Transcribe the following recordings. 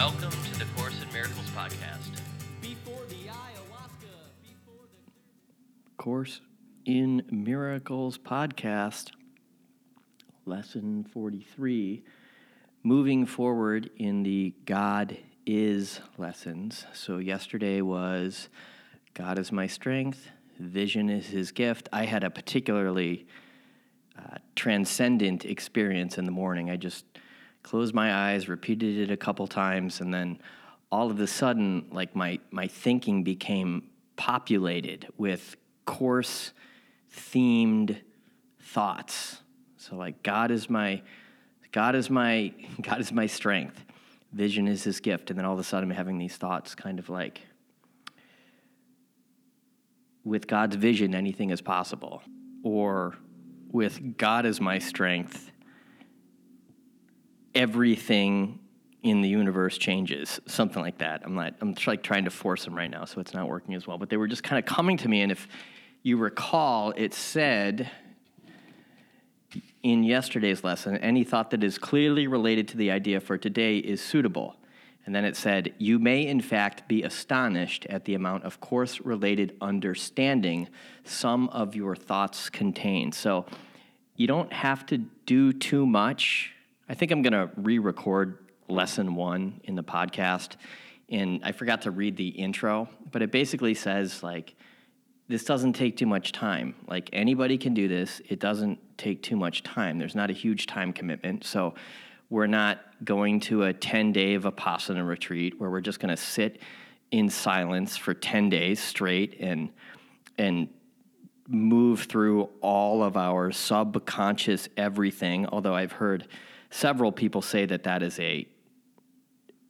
Welcome to the Course in Miracles podcast. Before the ayahuasca, before the Course in Miracles podcast, lesson 43. Moving forward in the God is lessons. So, yesterday was God is my strength, vision is his gift. I had a particularly uh, transcendent experience in the morning. I just closed my eyes, repeated it a couple times, and then all of a sudden, like my, my thinking became populated with course themed thoughts. So like God is my God is my God is my strength. Vision is his gift. And then all of a sudden I'm having these thoughts kind of like with God's vision anything is possible. Or with God as my strength, everything in the universe changes, something like that. I'm not, I'm like trying to force them right now, so it's not working as well. But they were just kind of coming to me, and if you recall, it said in yesterday's lesson, any thought that is clearly related to the idea for today is suitable. And then it said, You may in fact be astonished at the amount of course related understanding some of your thoughts contain. So you don't have to do too much. I think I'm going to re record lesson one in the podcast. And I forgot to read the intro, but it basically says, like, this doesn't take too much time. Like anybody can do this. It doesn't take too much time. There's not a huge time commitment. So we're not going to a 10 day Vipassana retreat where we're just going to sit in silence for 10 days straight and, and move through all of our subconscious everything. Although I've heard several people say that that is a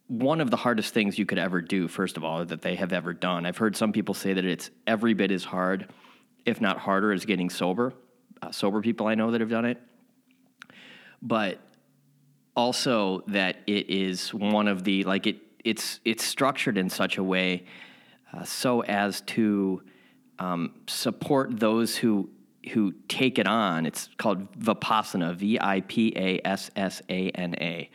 one of the hardest things you could ever do, first of all, that they have ever done. I've heard some people say that it's every bit as hard, if not harder, as getting sober. Uh, sober people I know that have done it. But also that it is one of the like it it's it's structured in such a way uh, so as to um, support those who who take it on. It's called vipassana, V I P A S S A N A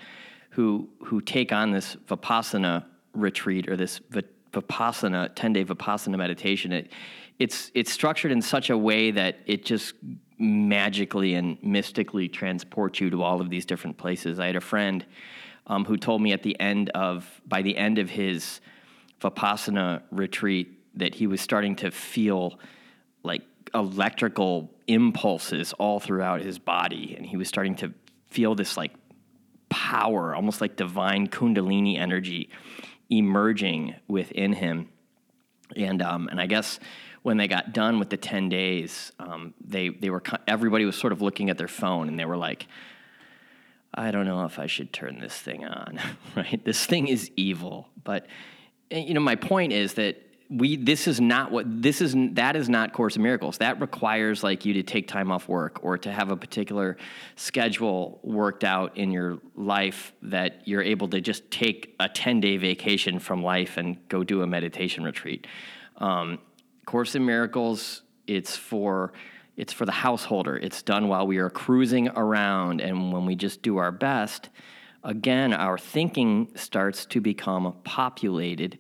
who who take on this vipassana retreat or this vipassana 10 day vipassana meditation it, it's it's structured in such a way that it just magically and mystically transports you to all of these different places i had a friend um, who told me at the end of by the end of his vipassana retreat that he was starting to feel like electrical impulses all throughout his body and he was starting to feel this like power, almost like divine Kundalini energy emerging within him. And, um, and I guess when they got done with the 10 days, um, they, they were, everybody was sort of looking at their phone and they were like, I don't know if I should turn this thing on, right? This thing is evil. But, eh, you know, my point is that we this is not what this is that is not course of miracles. That requires like you to take time off work or to have a particular schedule worked out in your life that you're able to just take a 10 day vacation from life and go do a meditation retreat. Um, course in miracles it's for it's for the householder. It's done while we are cruising around and when we just do our best again our thinking starts to become populated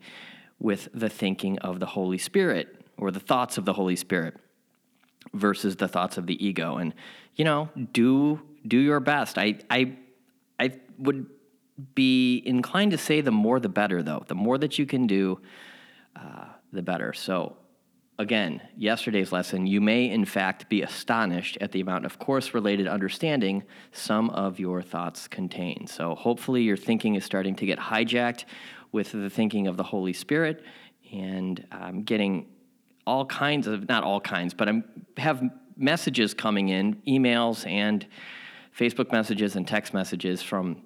with the thinking of the Holy Spirit or the thoughts of the Holy Spirit versus the thoughts of the ego. And you know, do do your best. I I I would be inclined to say the more the better, though. The more that you can do, uh, the better. So. Again, yesterday's lesson, you may in fact be astonished at the amount of course related understanding some of your thoughts contain. So, hopefully, your thinking is starting to get hijacked with the thinking of the Holy Spirit and um, getting all kinds of, not all kinds, but I have messages coming in, emails and Facebook messages and text messages from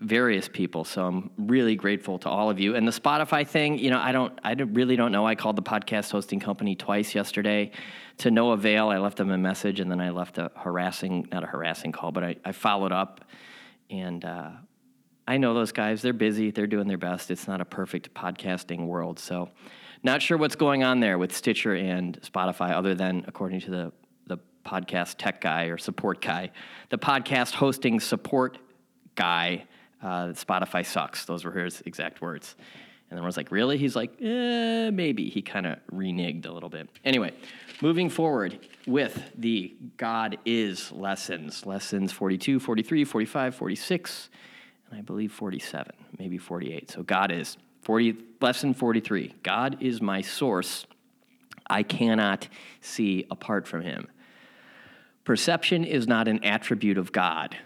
various people. So I'm really grateful to all of you. And the Spotify thing, you know, I don't, I really don't know. I called the podcast hosting company twice yesterday to no avail. I left them a message and then I left a harassing, not a harassing call, but I, I followed up and uh, I know those guys. They're busy. They're doing their best. It's not a perfect podcasting world. So, not sure what's going on there with Stitcher and Spotify, other than according to the the podcast tech guy or support guy, the podcast hosting support guy uh, Spotify sucks. Those were his exact words. And was like, really? He's like, eh, maybe. He kind of reneged a little bit. Anyway, moving forward with the God is lessons lessons 42, 43, 45, 46, and I believe 47, maybe 48. So God is 40, lesson 43 God is my source. I cannot see apart from him. Perception is not an attribute of God.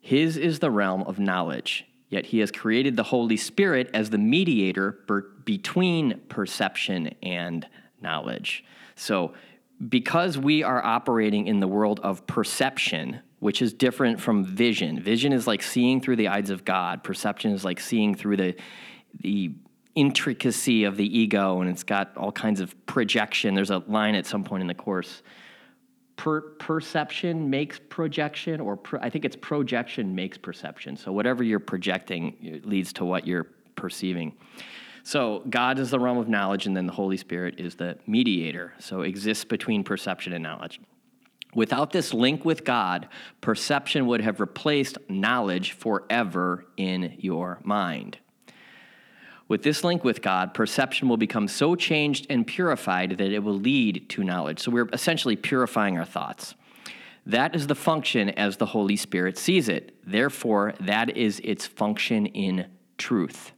His is the realm of knowledge, yet he has created the Holy Spirit as the mediator between perception and knowledge. So, because we are operating in the world of perception, which is different from vision, vision is like seeing through the eyes of God, perception is like seeing through the, the intricacy of the ego, and it's got all kinds of projection. There's a line at some point in the course per, perception makes projection, or pro, I think it's projection makes perception. So whatever you're projecting leads to what you're perceiving. So God is the realm of knowledge, and then the Holy Spirit is the mediator. So exists between perception and knowledge. Without this link with God, perception would have replaced knowledge forever in your mind. With this link with God, perception will become so changed and purified that it will lead to knowledge. So we're essentially purifying our thoughts. That is the function as the Holy Spirit sees it. Therefore, that is its function in truth.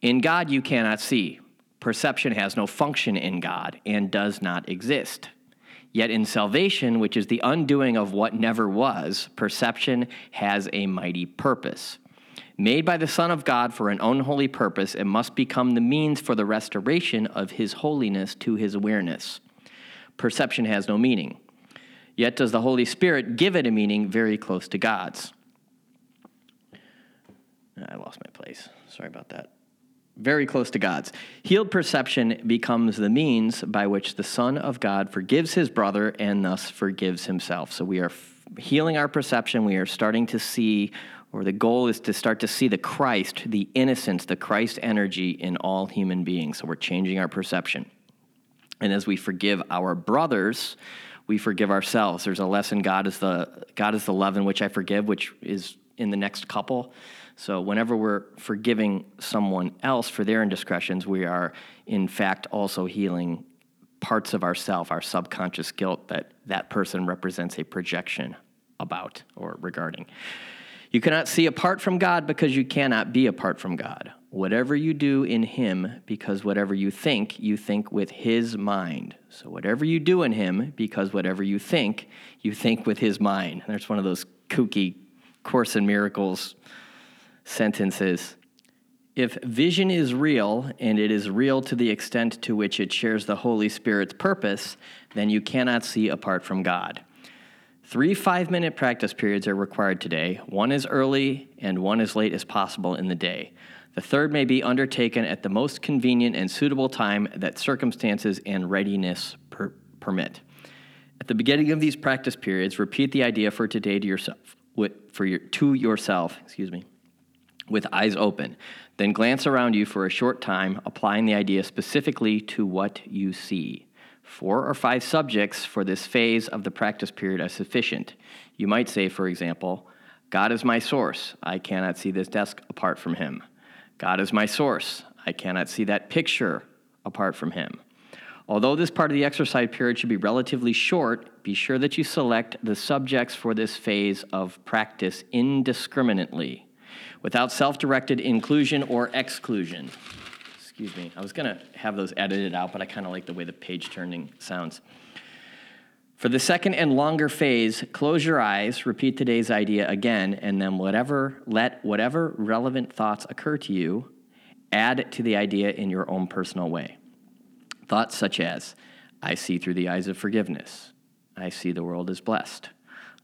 In God, you cannot see. Perception has no function in God and does not exist. Yet in salvation, which is the undoing of what never was, perception has a mighty purpose. Made by the Son of God for an unholy purpose, it must become the means for the restoration of His holiness to His awareness. Perception has no meaning. Yet does the Holy Spirit give it a meaning very close to God's. I lost my place. Sorry about that. Very close to God's. Healed perception becomes the means by which the Son of God forgives his brother and thus forgives himself. So we are f- healing our perception. We are starting to see or the goal is to start to see the Christ, the innocence, the Christ energy in all human beings. So we're changing our perception. And as we forgive our brothers, we forgive ourselves. There's a lesson God is the God is the love in which I forgive, which is in the next couple. So whenever we're forgiving someone else for their indiscretions, we are in fact also healing parts of ourself, our subconscious guilt that that person represents a projection about or regarding. You cannot see apart from God because you cannot be apart from God. Whatever you do in Him, because whatever you think, you think with His mind. So, whatever you do in Him, because whatever you think, you think with His mind. And there's one of those kooky Course in Miracles sentences. If vision is real, and it is real to the extent to which it shares the Holy Spirit's purpose, then you cannot see apart from God. Three five minute practice periods are required today. One is early and one as late as possible in the day. The third may be undertaken at the most convenient and suitable time that circumstances and readiness per- permit. At the beginning of these practice periods, repeat the idea for today to yourself, for your, to yourself, excuse me, with eyes open. Then glance around you for a short time, applying the idea specifically to what you see. Four or five subjects for this phase of the practice period are sufficient. You might say, for example, God is my source. I cannot see this desk apart from him. God is my source. I cannot see that picture apart from him. Although this part of the exercise period should be relatively short, be sure that you select the subjects for this phase of practice indiscriminately, without self directed inclusion or exclusion. Excuse me. I was going to have those edited out, but I kind of like the way the page turning sounds. For the second and longer phase, close your eyes, repeat today's idea again, and then whatever let whatever relevant thoughts occur to you, add to the idea in your own personal way. Thoughts such as, I see through the eyes of forgiveness. I see the world as blessed.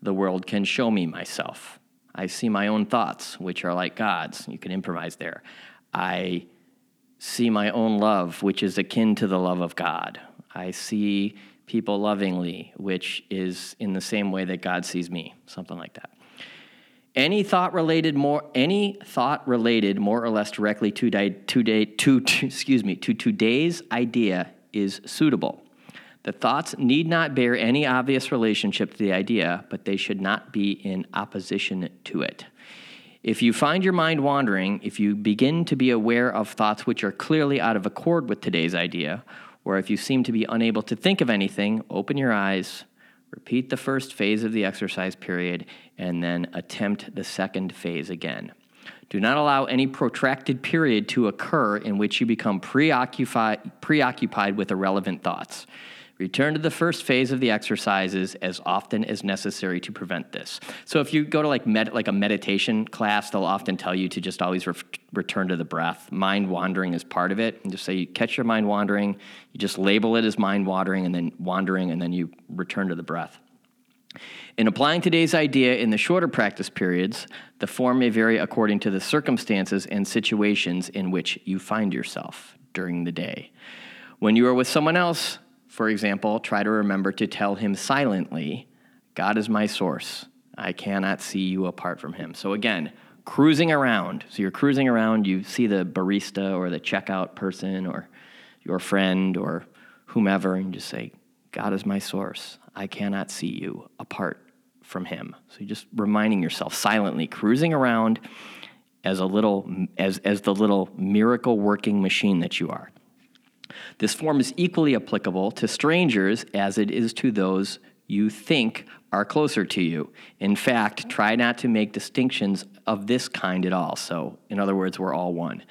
The world can show me myself. I see my own thoughts, which are like God's. You can improvise there. I see my own love, which is akin to the love of God. I see people lovingly, which is in the same way that God sees me, something like that. Any thought related more any thought related more or less directly to day, to, day, to, to excuse me to today's idea is suitable. The thoughts need not bear any obvious relationship to the idea, but they should not be in opposition to it. If you find your mind wandering, if you begin to be aware of thoughts which are clearly out of accord with today's idea, or if you seem to be unable to think of anything, open your eyes, repeat the first phase of the exercise period, and then attempt the second phase again. Do not allow any protracted period to occur in which you become preoccupied, preoccupied with irrelevant thoughts. Return to the first phase of the exercises as often as necessary to prevent this. So if you go to like med, like a meditation class, they'll often tell you to just always re- return to the breath. Mind wandering is part of it, and just say you catch your mind wandering, you just label it as mind wandering, and then wandering, and then you return to the breath. In applying today's idea in the shorter practice periods, the form may vary according to the circumstances and situations in which you find yourself during the day. When you are with someone else, for example, try to remember to tell him silently, God is my source. I cannot see you apart from him. So again, cruising around. So you're cruising around, you see the barista or the checkout person or your friend or whomever, and just say, God is my source. I cannot see you apart from him. So you're just reminding yourself silently, cruising around as a little as as the little miracle working machine that you are. This form is equally applicable to strangers as it is to those you think are closer to you. In fact, try not to make distinctions of this kind at all. So, in other words, we're all one.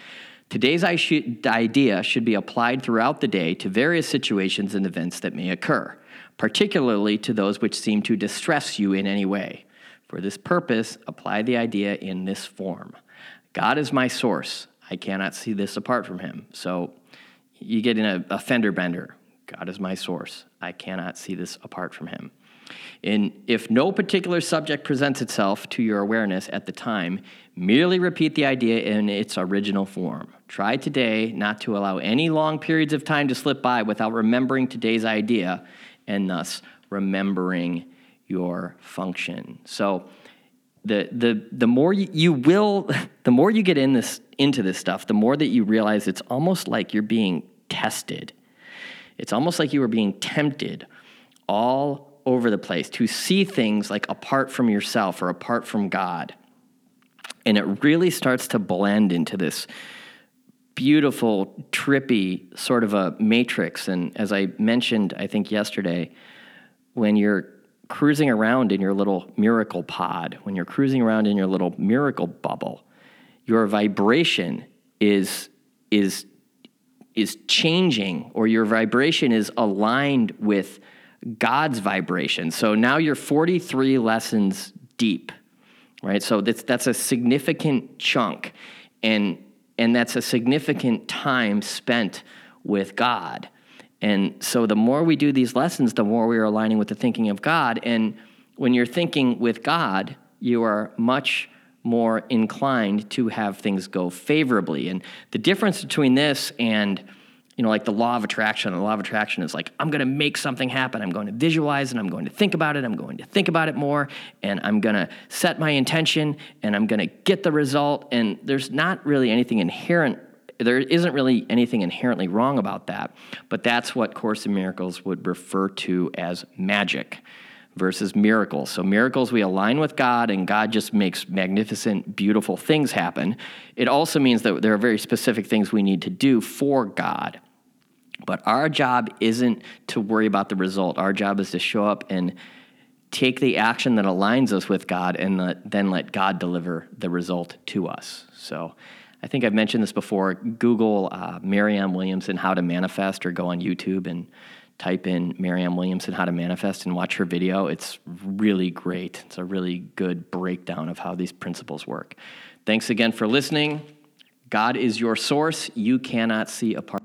Today's idea should be applied throughout the day to various situations and events that may occur, particularly to those which seem to distress you in any way. For this purpose, apply the idea in this form God is my source. I cannot see this apart from him. So, you get in a, a fender bender. God is my source. I cannot see this apart from him. And if no particular subject presents itself to your awareness at the time, merely repeat the idea in its original form. Try today not to allow any long periods of time to slip by without remembering today's idea and thus remembering your function. So the the the more you, will the more you get in this into this stuff, the more that you realize it's almost like you're being tested. It's almost like you are being tempted all over the place to see things like apart from yourself or apart from God. And it really starts to blend into this beautiful, trippy sort of a matrix. And as I mentioned, I think yesterday, when you're cruising around in your little miracle pod, when you're cruising around in your little miracle bubble, your vibration is is is changing or your vibration is aligned with God's vibration. So now you're 43 lessons deep, right? So that's that's a significant chunk and and that's a significant time spent with God. And so the more we do these lessons, the more we are aligning with the thinking of God. And when you're thinking with God, you are much more inclined to have things go favorably. And the difference between this and you know, like the law of attraction. The law of attraction is like, I'm going to make something happen. I'm going to visualize and I'm going to think about it. I'm going to think about it more and I'm going to set my intention and I'm going to get the result. And there's not really anything inherent there isn't really anything inherently wrong about that, but that's what Course in Miracles would refer to as magic versus miracles. So, miracles, we align with God and God just makes magnificent, beautiful things happen. It also means that there are very specific things we need to do for God. But our job isn't to worry about the result. Our job is to show up and take the action that aligns us with God and then let God deliver the result to us. So, I think I've mentioned this before. Google uh, Marianne Williamson how to manifest, or go on YouTube and type in Marianne Williamson how to manifest and watch her video. It's really great. It's a really good breakdown of how these principles work. Thanks again for listening. God is your source. You cannot see apart.